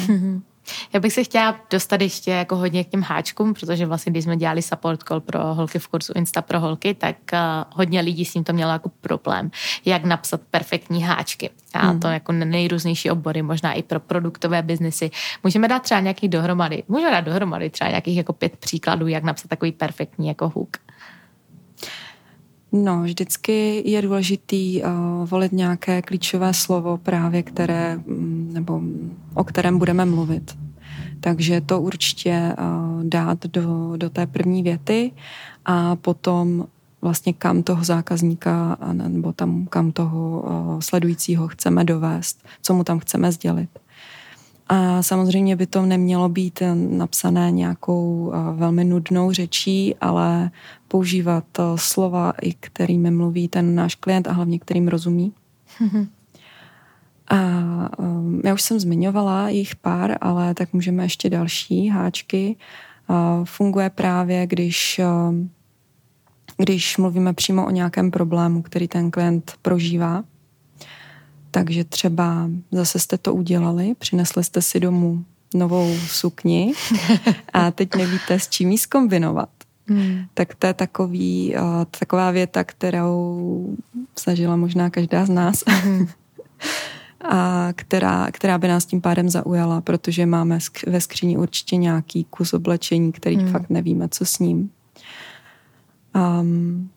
Já bych se chtěla dostat ještě jako hodně k těm háčkům, protože vlastně, když jsme dělali support call pro holky v kurzu Insta pro holky, tak uh, hodně lidí s tím to mělo jako problém, jak napsat perfektní háčky. A hmm. to jako nejrůznější obory, možná i pro produktové biznesy. Můžeme dát třeba nějaký dohromady, můžeme dát dohromady třeba nějakých jako pět příkladů, jak napsat takový perfektní jako hook. No, vždycky je důležitý uh, volit nějaké klíčové slovo právě, které, mm, nebo o kterém budeme mluvit. Takže to určitě uh, dát do, do té první věty a potom vlastně kam toho zákazníka nebo tam kam toho uh, sledujícího chceme dovést, co mu tam chceme sdělit. A samozřejmě by to nemělo být napsané nějakou velmi nudnou řečí, ale používat slova, i kterými mluví ten náš klient a hlavně kterým rozumí. A um, já už jsem zmiňovala jich pár, ale tak můžeme ještě další háčky. Funguje právě, když, když mluvíme přímo o nějakém problému, který ten klient prožívá takže třeba zase jste to udělali, přinesli jste si domů novou sukni a teď nevíte, s čím ji zkombinovat. Hmm. Tak to je takový, uh, taková věta, kterou zažila možná každá z nás. Hmm. a která, která by nás tím pádem zaujala, protože máme ve skříni určitě nějaký kus oblečení, který hmm. fakt nevíme, co s ním. Um,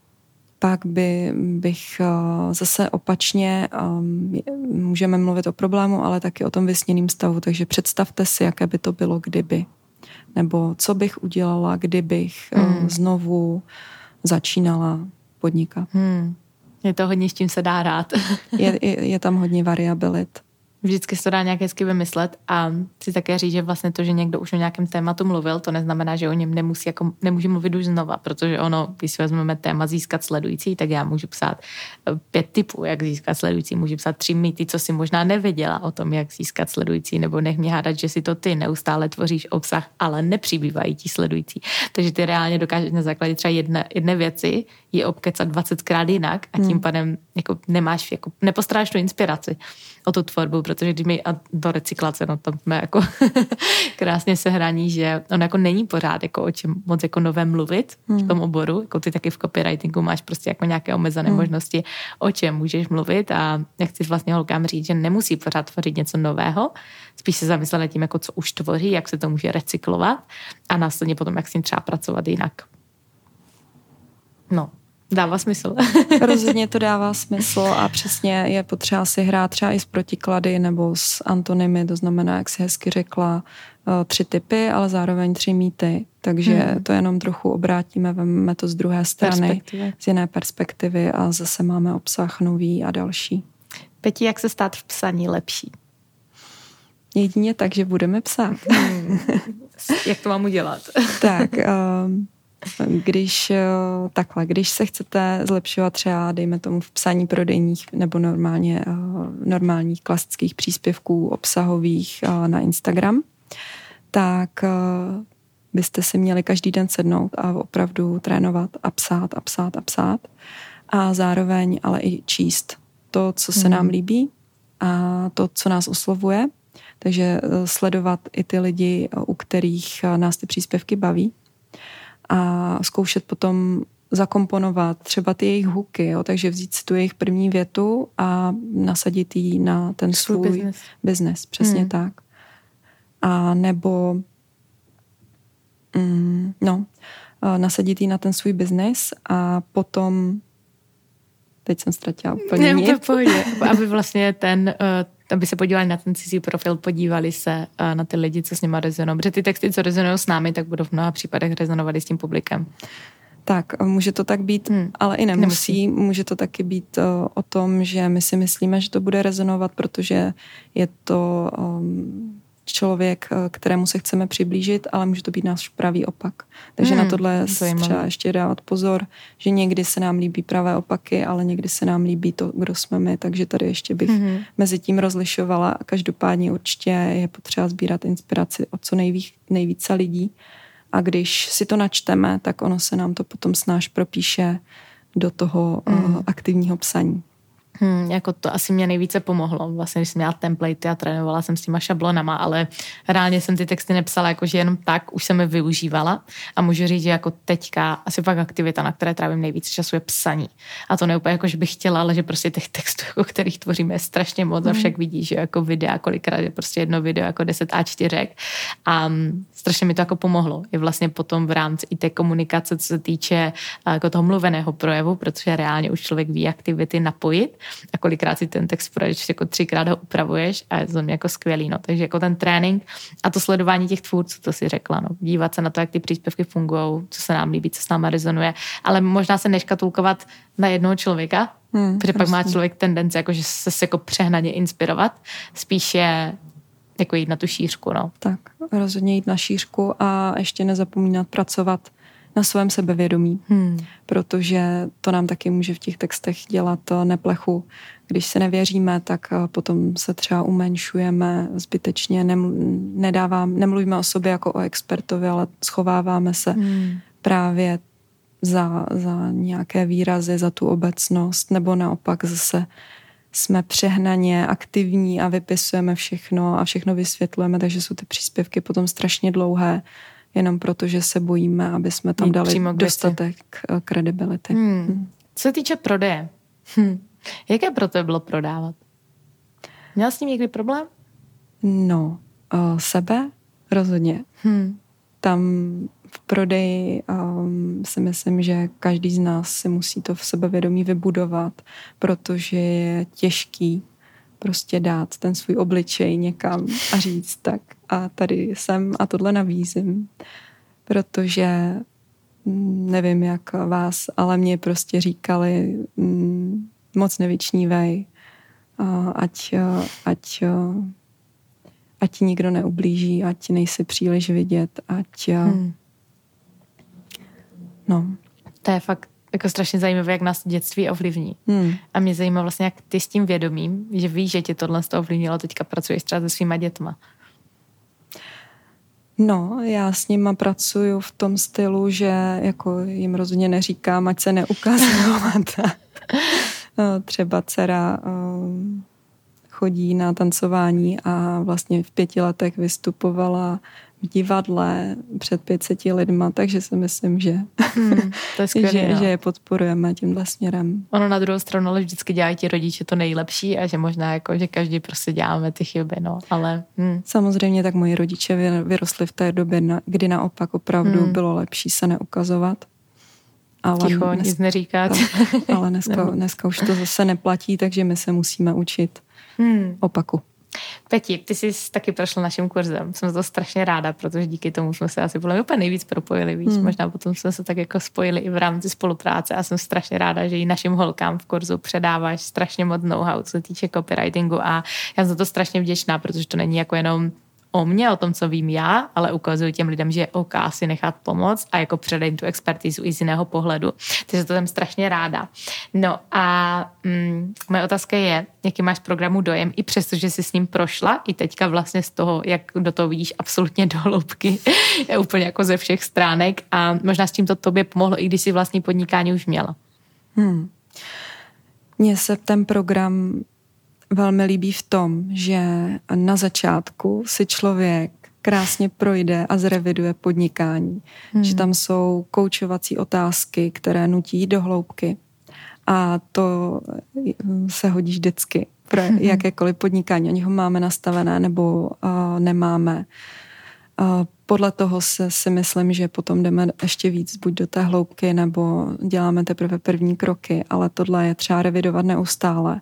pak by, bych eh, zase opačně, um, můžeme mluvit o problému, ale taky o tom vysněným stavu. Takže představte si, jaké by to bylo, kdyby. Nebo co bych udělala, kdybych hmm. znovu začínala podnikat. Hmm. Je to hodně, s čím se dá rád. je, je, je tam hodně variabilit vždycky se to dá nějak hezky vymyslet a si také říct, že vlastně to, že někdo už o nějakém tématu mluvil, to neznamená, že o něm nemusí, jako, nemůže mluvit už znova, protože ono, když si vezmeme téma získat sledující, tak já můžu psát eh, pět typů, jak získat sledující, můžu psát tři mýty, co si možná nevěděla o tom, jak získat sledující, nebo nech mě hádat, že si to ty neustále tvoříš obsah, ale nepřibývají ti sledující. Takže ty reálně dokážeš na základě třeba jedné, jedné věci ji obkecat 20krát jinak a tím hmm. pádem jako nemáš, jako nepostráš tu inspiraci o tu tvorbu, protože když mi a do recyklace, no to jsme jako krásně sehraní, že on jako není pořád jako o čem moc jako nové mluvit hmm. v tom oboru, jako ty taky v copywritingu máš prostě jako nějaké omezené hmm. možnosti, o čem můžeš mluvit a jak chci vlastně holkám říct, že nemusí pořád tvořit něco nového, spíš se zamyslet nad tím, jako co už tvoří, jak se to může recyklovat a následně potom, jak s tím třeba pracovat jinak. No, Dává smysl. Rozhodně to dává smysl a přesně je potřeba si hrát třeba i s protiklady nebo s antonymy, to znamená, jak si hezky řekla, eh, tři typy, ale zároveň tři mýty. Takže hmm. to jenom trochu obrátíme, vezmeme to z druhé strany, z jiné perspektivy a zase máme obsah nový a další. Peti, jak se stát v psaní lepší? Jedině tak, že budeme psát. Hmm. jak to mám udělat? tak, um, když eh, takhle, když se chcete zlepšovat třeba, dejme tomu v psaní prodejních nebo normálně eh, normálních klasických příspěvků obsahových eh, na Instagram, tak byste si měli každý den sednout a opravdu trénovat a psát a psát a psát a zároveň ale i číst to, co se nám mhm. líbí a to, co nás oslovuje. Takže sledovat i ty lidi, u kterých nás ty příspěvky baví a zkoušet potom zakomponovat třeba ty jejich huky, jo? takže vzít si tu jejich první větu a nasadit ji na ten svůj, svůj biznes. Přesně hmm. tak. A nebo mm, no, nasadit ji na ten svůj biznes a potom teď jsem ztratila úplně ne, nic. aby vlastně ten, uh, aby se podívali na ten cizí profil, podívali se uh, na ty lidi, co s nimi rezonují. Protože ty texty, co rezonují s námi, tak budou v mnoha případech rezonovat i s tím publikem. Tak, může to tak být, hmm. ale i nemusí. nemusí. Může to taky být uh, o tom, že my si myslíme, že to bude rezonovat, protože je to um, člověk, eh, kterému se chceme přiblížit, ale může to být náš pravý opak. Takže hmm, na tohle třeba ještě dávat pozor, že někdy se nám líbí pravé opaky, ale někdy se nám líbí to, kdo jsme my, takže tady ještě bych hmm. mezi tím rozlišovala. Každopádně určitě je potřeba sbírat inspiraci od co nejvíc, nejvíce lidí a když si to načteme, tak ono se nám to potom snáš propíše do toho mm. aktivního psaní. Hmm, jako to asi mě nejvíce pomohlo. Vlastně, když jsem měla template a trénovala jsem s těma šablonama, ale reálně jsem ty texty nepsala jakože jenom tak, už jsem je využívala a můžu říct, že jako teďka asi fakt aktivita, na které trávím nejvíc času je psaní. A to ne úplně jako, že bych chtěla, ale že prostě těch textů, jako kterých tvoříme, je strašně moc hmm. a však vidíš, že jako videa, kolikrát je prostě jedno video jako 10 A4 a strašně mi to jako pomohlo. I vlastně potom v rámci i té komunikace, co se týče jako toho mluveného projevu, protože reálně už člověk ví, jak ty věty napojit a kolikrát si ten text projdeš, jako třikrát ho upravuješ a je to jako skvělý. No. Takže jako ten trénink a to sledování těch tvůrců, to si řekla, no. dívat se na to, jak ty příspěvky fungují, co se nám líbí, co s náma rezonuje, ale možná se neškatulkovat na jednoho člověka, hmm, protože pak má člověk tendenci jako, že se, se jako přehnaně inspirovat, spíše jako jít na tu šířku. No. Tak, rozhodně jít na šířku a ještě nezapomínat pracovat na svém sebevědomí, hmm. protože to nám taky může v těch textech dělat neplechu. Když se nevěříme, tak eh, potom se třeba umenšujeme zbytečně, nedávám, nemluvíme o sobě jako o expertovi, ale schováváme se hmm. právě za, za nějaké výrazy, za tu obecnost, nebo naopak zase jsme přehnaně aktivní a vypisujeme všechno a všechno vysvětlujeme, takže jsou ty příspěvky potom strašně dlouhé jenom proto, že se bojíme, aby jsme tam Mít dali dostatek eh, kredibility. Hmm. Hmm. Co se týče prodeje, hm. jaké pro to bylo prodávat? Měl s tím někdy problém? No, uh, sebe rozhodně. Hmm. Tam v prodeji um, si myslím, že každý z nás si musí to v sebevědomí vybudovat, protože je těžký prostě dát ten svůj obličej někam a říct tak a tady jsem a tohle navízím, protože mm, nevím jak vás, ale mě prostě říkali mm, moc nevyčnívej, ať, ať, ať ti nikdo neublíží, ať nejsi příliš vidět, ať hmm. No. To je fakt jako strašně zajímavé, jak nás dětství ovlivní. Hmm. A mě zajímá vlastně, jak ty s tím vědomím, že víš, že tě tohle z toho ovlivnilo, teďka pracuješ třeba se svýma dětma. No, já s nima pracuju v tom stylu, že jako jim rozhodně neříkám, ať se neukazovat. No, třeba dcera um, chodí na tancování a vlastně v pěti letech vystupovala v divadle před 500 lidma, takže si myslím, že, hmm, to je skvělý, že, že je podporujeme tímhle směrem. Ono na druhou stranu ale vždycky dělají ti rodiče to nejlepší a že možná jako, že každý prostě děláme ty chyby, no, ale... Hmm. Samozřejmě tak moji rodiče vyrostli v té době, kdy naopak opravdu hmm. bylo lepší se neukazovat. Ale Ticho, dnes, nic neříkat. ale dneska, dneska už to zase neplatí, takže my se musíme učit hmm. opaku. Peti, ty jsi taky prošla naším kurzem. Jsem to strašně ráda, protože díky tomu jsme se asi podle úplně nejvíc propojili, víš. Hmm. Možná potom jsme se tak jako spojili i v rámci spolupráce a jsem strašně ráda, že i našim holkám v kurzu předáváš strašně moc know-how, co se týče copywritingu a já jsem za to strašně vděčná, protože to není jako jenom o mě, o tom, co vím já, ale ukazuju těm lidem, že je OK si nechat pomoct a jako předej tu expertizu i z jiného pohledu. Takže to jsem strašně ráda. No a mm, moje otázka je, jaký máš programu dojem, i přesto, že jsi s ním prošla, i teďka vlastně z toho, jak do toho vidíš absolutně do hloubky, je úplně jako ze všech stránek a možná s tím to tobě pomohlo, i když jsi vlastní podnikání už měla. Hmm. Mně se ten program velmi líbí v tom, že na začátku si člověk krásně projde a zreviduje podnikání. Hmm. Že tam jsou koučovací otázky, které nutí do hloubky. A to se hodí vždycky pro hmm. jakékoliv podnikání. Ani ho máme nastavené nebo uh, nemáme. Uh, podle toho se si myslím, že potom jdeme ještě víc buď do té hloubky, nebo děláme teprve první kroky, ale tohle je třeba revidovat neustále.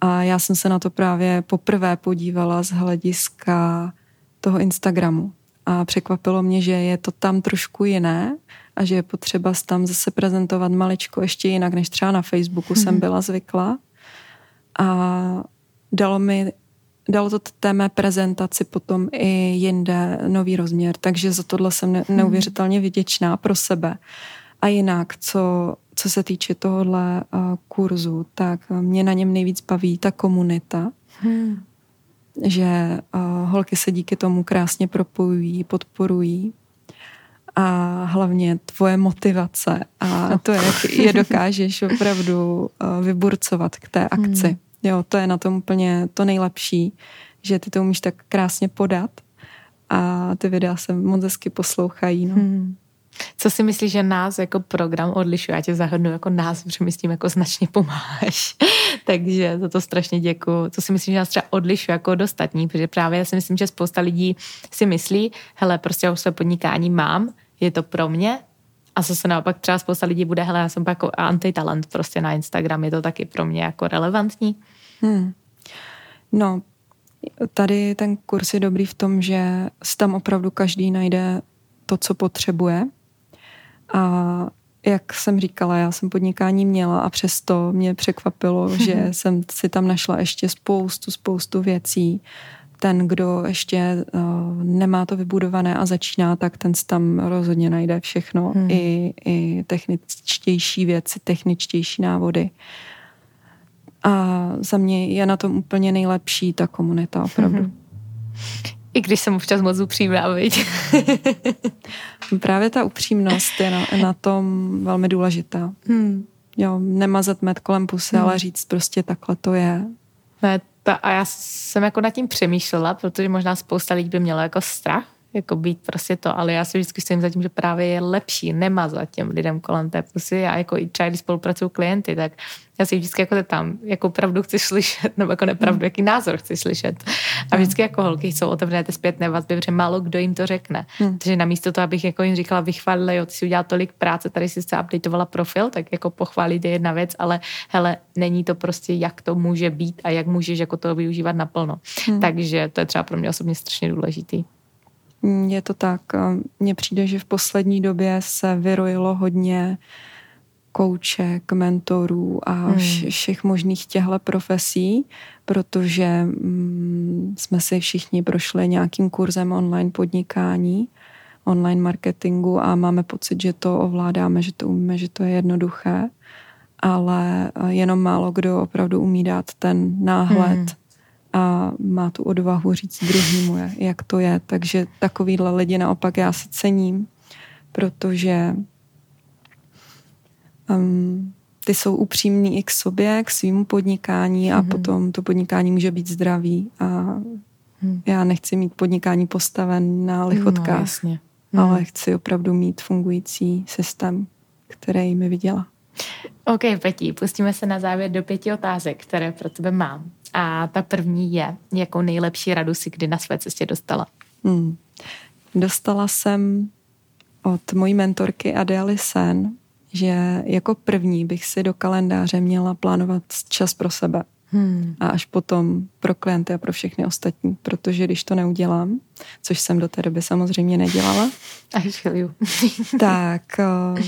A já jsem se na to právě poprvé podívala z hlediska toho Instagramu. A překvapilo mě, že je to tam trošku jiné a že je potřeba tam zase prezentovat maličko ještě jinak, než třeba na Facebooku hmm. jsem mhm. byla zvykla. A dalo mi dalo to té mé prezentaci potom i jinde nový rozměr, takže za tohle jsem mhm. neuvěřitelně vděčná pro sebe. A jinak, co co se týče tohohle uh, kurzu, tak mě na něm nejvíc baví ta komunita, hmm. že uh, holky se díky tomu krásně propojují, podporují a hlavně tvoje motivace a to, jak je dokážeš opravdu uh, vyburcovat k té akci. Hmm. Jo, to je na tom úplně to nejlepší, že ty to umíš tak krásně podat a ty videa se moc hezky poslouchají. No. Hmm. Co si myslíš, že nás jako program odlišuje? Já tě zahrnu jako nás, protože mi s tím jako značně pomáháš. Takže za to strašně děkuji. Co si myslím, že nás třeba odlišuje jako od ostatní? Protože právě já si myslím, že spousta lidí si myslí, hele, prostě já už své podnikání mám, je to pro mě, a zase naopak třeba spousta lidí bude, hele, já jsem jako antitalent prostě na Instagram, je to taky pro mě jako relevantní? Hmm. No, tady ten kurz je dobrý v tom, že tam opravdu každý najde to, co potřebuje a jak jsem říkala, já jsem podnikání měla a přesto mě překvapilo, že jsem si tam našla ještě spoustu, spoustu věcí. Ten, kdo ještě uh, nemá to vybudované a začíná, tak ten si tam rozhodně najde všechno. Hmm. I, I techničtější věci, techničtější návody. A za mě je na tom úplně nejlepší ta komunita opravdu. Hmm. I když jsem občas moc upřímná, viď? Právě ta upřímnost je na, na tom velmi důležitá. Hmm. Jo, nemazat med kolem pusy, hmm. ale říct prostě takhle to je. Ne, ta, a já jsem jako nad tím přemýšlela, protože možná spousta lidí by měla jako strach jako být prostě to, ale já si vždycky stojím za tím, že právě je lepší nemazat těm lidem kolem té pusy a jako i třeba, když spolupracují klienty, tak já si vždycky jako tam, jako pravdu chci slyšet, nebo jako nepravdu, hmm. jaký názor chci slyšet. A hmm. vždycky jako holky jsou otevřené ty zpětné vazby, protože málo kdo jim to řekne. Hmm. Takže namísto toho, abych jako jim říkala, vychválila, jo, ty si udělal tolik práce, tady si se updateovala profil, tak jako pochválit je jedna věc, ale hele, není to prostě, jak to může být a jak můžeš jako to využívat naplno. Hmm. Takže to je třeba pro mě osobně strašně důležitý. Mm, je to tak. Mně přijde, že v poslední době se vyrojilo hodně kouček, mentorů a hmm. všech možných těchto profesí, protože mm, jsme si všichni prošli nějakým kurzem online podnikání, online marketingu a máme pocit, že to ovládáme, že to umíme, že to je jednoduché, ale jenom málo kdo opravdu umí dát ten náhled hmm a má tu odvahu říct druhýmu, jak to je. Takže takovýhle lidi naopak já si cením, protože um, ty jsou upřímní i k sobě, k svým podnikání a mm-hmm. potom to podnikání může být zdravý a mm. já nechci mít podnikání postaven na lichotkách, no, jasně. Mm. ale chci opravdu mít fungující systém, který mi vydělá. OK, Petí, pustíme se na závěr do pěti otázek, které pro tebe mám. A ta první je, jakou nejlepší radu si kdy na své cestě dostala? Hmm. Dostala jsem od mojí mentorky Adély Sen, že jako první bych si do kalendáře měla plánovat čas pro sebe. Hmm. A až potom pro klienty a pro všechny ostatní, protože když to neudělám, což jsem do té doby samozřejmě nedělala, I feel you. tak uh,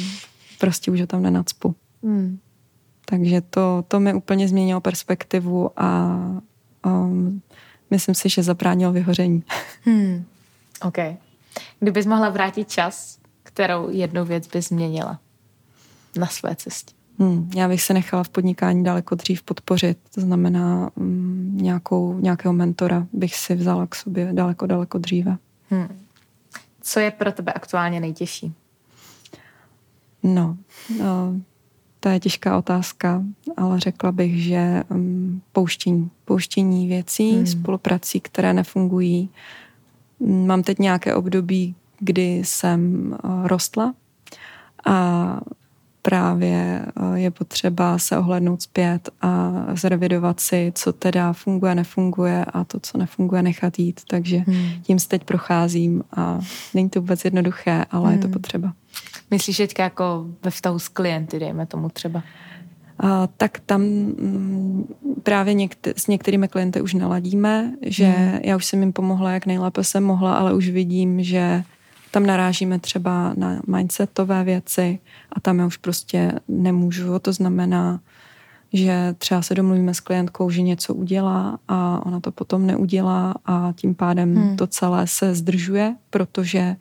prostě už ho tam nenacpu. Hmm. Takže to, to mi úplně změnilo perspektivu a um, myslím si, že zabránil vyhoření. Hmm. OK. Kdybys mohla vrátit čas, kterou jednu věc bys změnila na své cestě? Hmm, já bych se nechala v podnikání daleko dřív podpořit. To znamená, um, nějakou, nějakého mentora bych si vzala k sobě daleko, daleko dříve. Hmm. Co je pro tebe aktuálně nejtěžší? No, no to je těžká otázka, ale řekla bych, že um, pouštění, pouštění věcí, hmm. spoluprací, které nefungují. Mám teď nějaké období, kdy jsem uh, rostla a právě uh, je potřeba se ohlednout zpět a zrevidovat si, co teda funguje, nefunguje a to, co nefunguje, nechat jít. Takže hmm. tím se teď procházím a není to vůbec jednoduché, ale hmm. je to hmm. potřeba. Myslíš teďka jako ve vztahu s klienty, dejme tomu třeba? A, tak tam m, mm, právě někde, s některými klienty už naladíme, že hmm. já už jsem jim pomohla, jak nejlépe jsem mohla, ale už vidím, že tam narážíme třeba na mindsetové věci a tam já už prostě nemůžu. To znamená, že třeba se domluvíme s klientkou, že něco udělá a ona to potom neudělá a tím pádem hmm. to celé se zdržuje, protože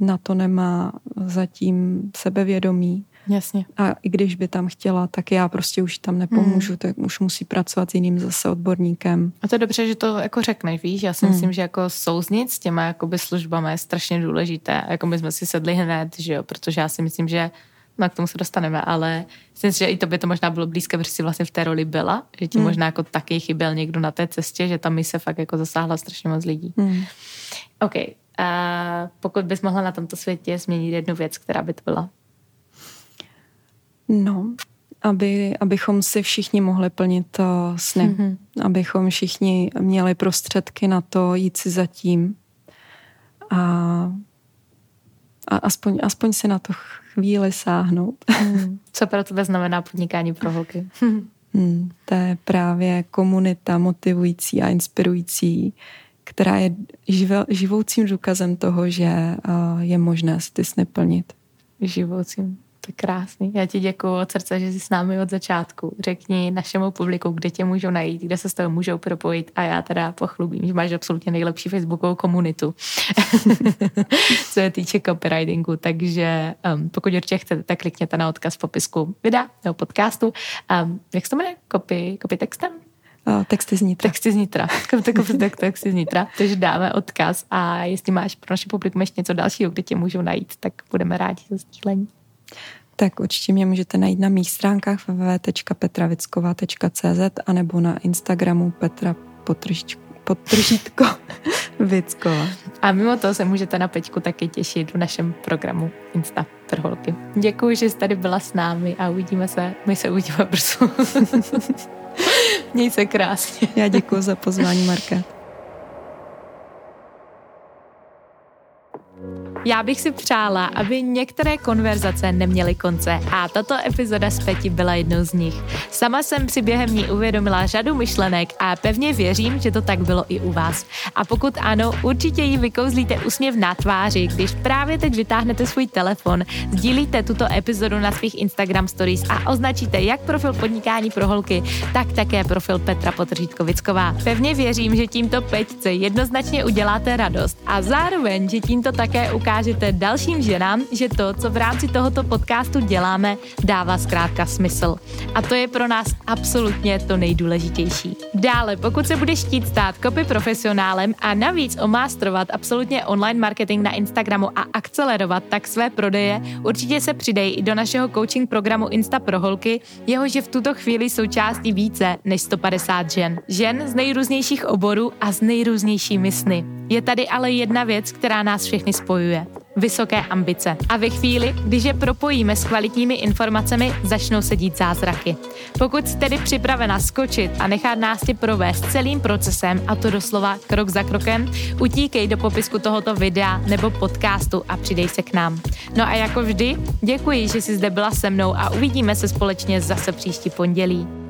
na to nemá zatím sebevědomí Jasně. A i když by tam chtěla, tak já prostě už tam nepomůžu, hmm. tak už musí pracovat s jiným zase odborníkem. A to je dobře, že to jako řekneš, víš, já si hmm. myslím, že jako souznit s těma jakoby službama je strašně důležité. Jako my jsme si sedli hned, že jo, protože já si myslím, že no k tomu se dostaneme, ale myslím si, že i to by to možná bylo blízké, protože jsi vlastně v té roli byla, že ti hmm. možná jako taky chyběl někdo na té cestě, že tam mi se fakt jako zasáhla strašně moc lidí. Hmm. OK. A pokud bys mohla na tomto světě změnit jednu věc, která by to byla? No, aby, abychom si všichni mohli plnit uh, sny. Mm-hmm. Abychom všichni měli prostředky na to jít si zatím. A, a aspoň, aspoň si na to chvíli sáhnout. Mm. Co pro tebe znamená podnikání pro holky? Hmm, to je právě komunita motivující a inspirující, která je živel, živoucím důkazem toho, že uh, je možné si ty sny plnit. Živoucím. To je krásný. Já ti děkuji od srdce, že jsi s námi od začátku. Řekni našemu publiku, kde tě můžou najít, kde se s tebou můžou propojit a já teda pochlubím, že máš absolutně nejlepší facebookovou komunitu, co se týče copywritingu, takže um, pokud určitě chcete, tak klikněte na odkaz v popisku videa nebo podcastu. Um, jak se to jmenuje? Copy, copy textem? Texty z nitra. Texty z nitra. texty z nitra. Takže dáme odkaz a jestli máš pro naše publikum ještě něco dalšího, kde tě můžou najít, tak budeme rádi za sdílení. Tak určitě mě můžete najít na mých stránkách www.petravickova.cz anebo na Instagramu Petra Potržítko Vickova. A mimo to se můžete na Peťku taky těšit v našem programu Insta pro holky. Děkuji, že jsi tady byla s námi a uvidíme se, my se uvidíme brzo. Měj se krásně. Já děkuji za pozvání, Marka. Já bych si přála, aby některé konverzace neměly konce a tato epizoda z Peti byla jednou z nich. Sama jsem si během ní uvědomila řadu myšlenek a pevně věřím, že to tak bylo i u vás. A pokud ano, určitě jí vykouzlíte úsměv na tváři, když právě teď vytáhnete svůj telefon, sdílíte tuto epizodu na svých Instagram stories a označíte jak profil podnikání pro holky, tak také profil Petra Potržítkovicková. Pevně věřím, že tímto Peťce jednoznačně uděláte radost a zároveň, že tímto také ukážete ukážete dalším ženám, že to, co v rámci tohoto podcastu děláme, dává zkrátka smysl. A to je pro nás absolutně to nejdůležitější. Dále, pokud se budeš chtít stát copy profesionálem a navíc omástrovat absolutně online marketing na Instagramu a akcelerovat tak své prodeje, určitě se přidej i do našeho coaching programu Insta pro holky, jehož je v tuto chvíli součástí více než 150 žen. Žen z nejrůznějších oborů a z nejrůznějšími sny. Je tady ale jedna věc, která nás všechny spojuje. Vysoké ambice. A ve chvíli, když je propojíme s kvalitními informacemi, začnou se dít zázraky. Pokud jsi tedy připravena skočit a nechat nás tě provést celým procesem, a to doslova krok za krokem, utíkej do popisku tohoto videa nebo podcastu a přidej se k nám. No a jako vždy, děkuji, že jsi zde byla se mnou a uvidíme se společně zase příští pondělí.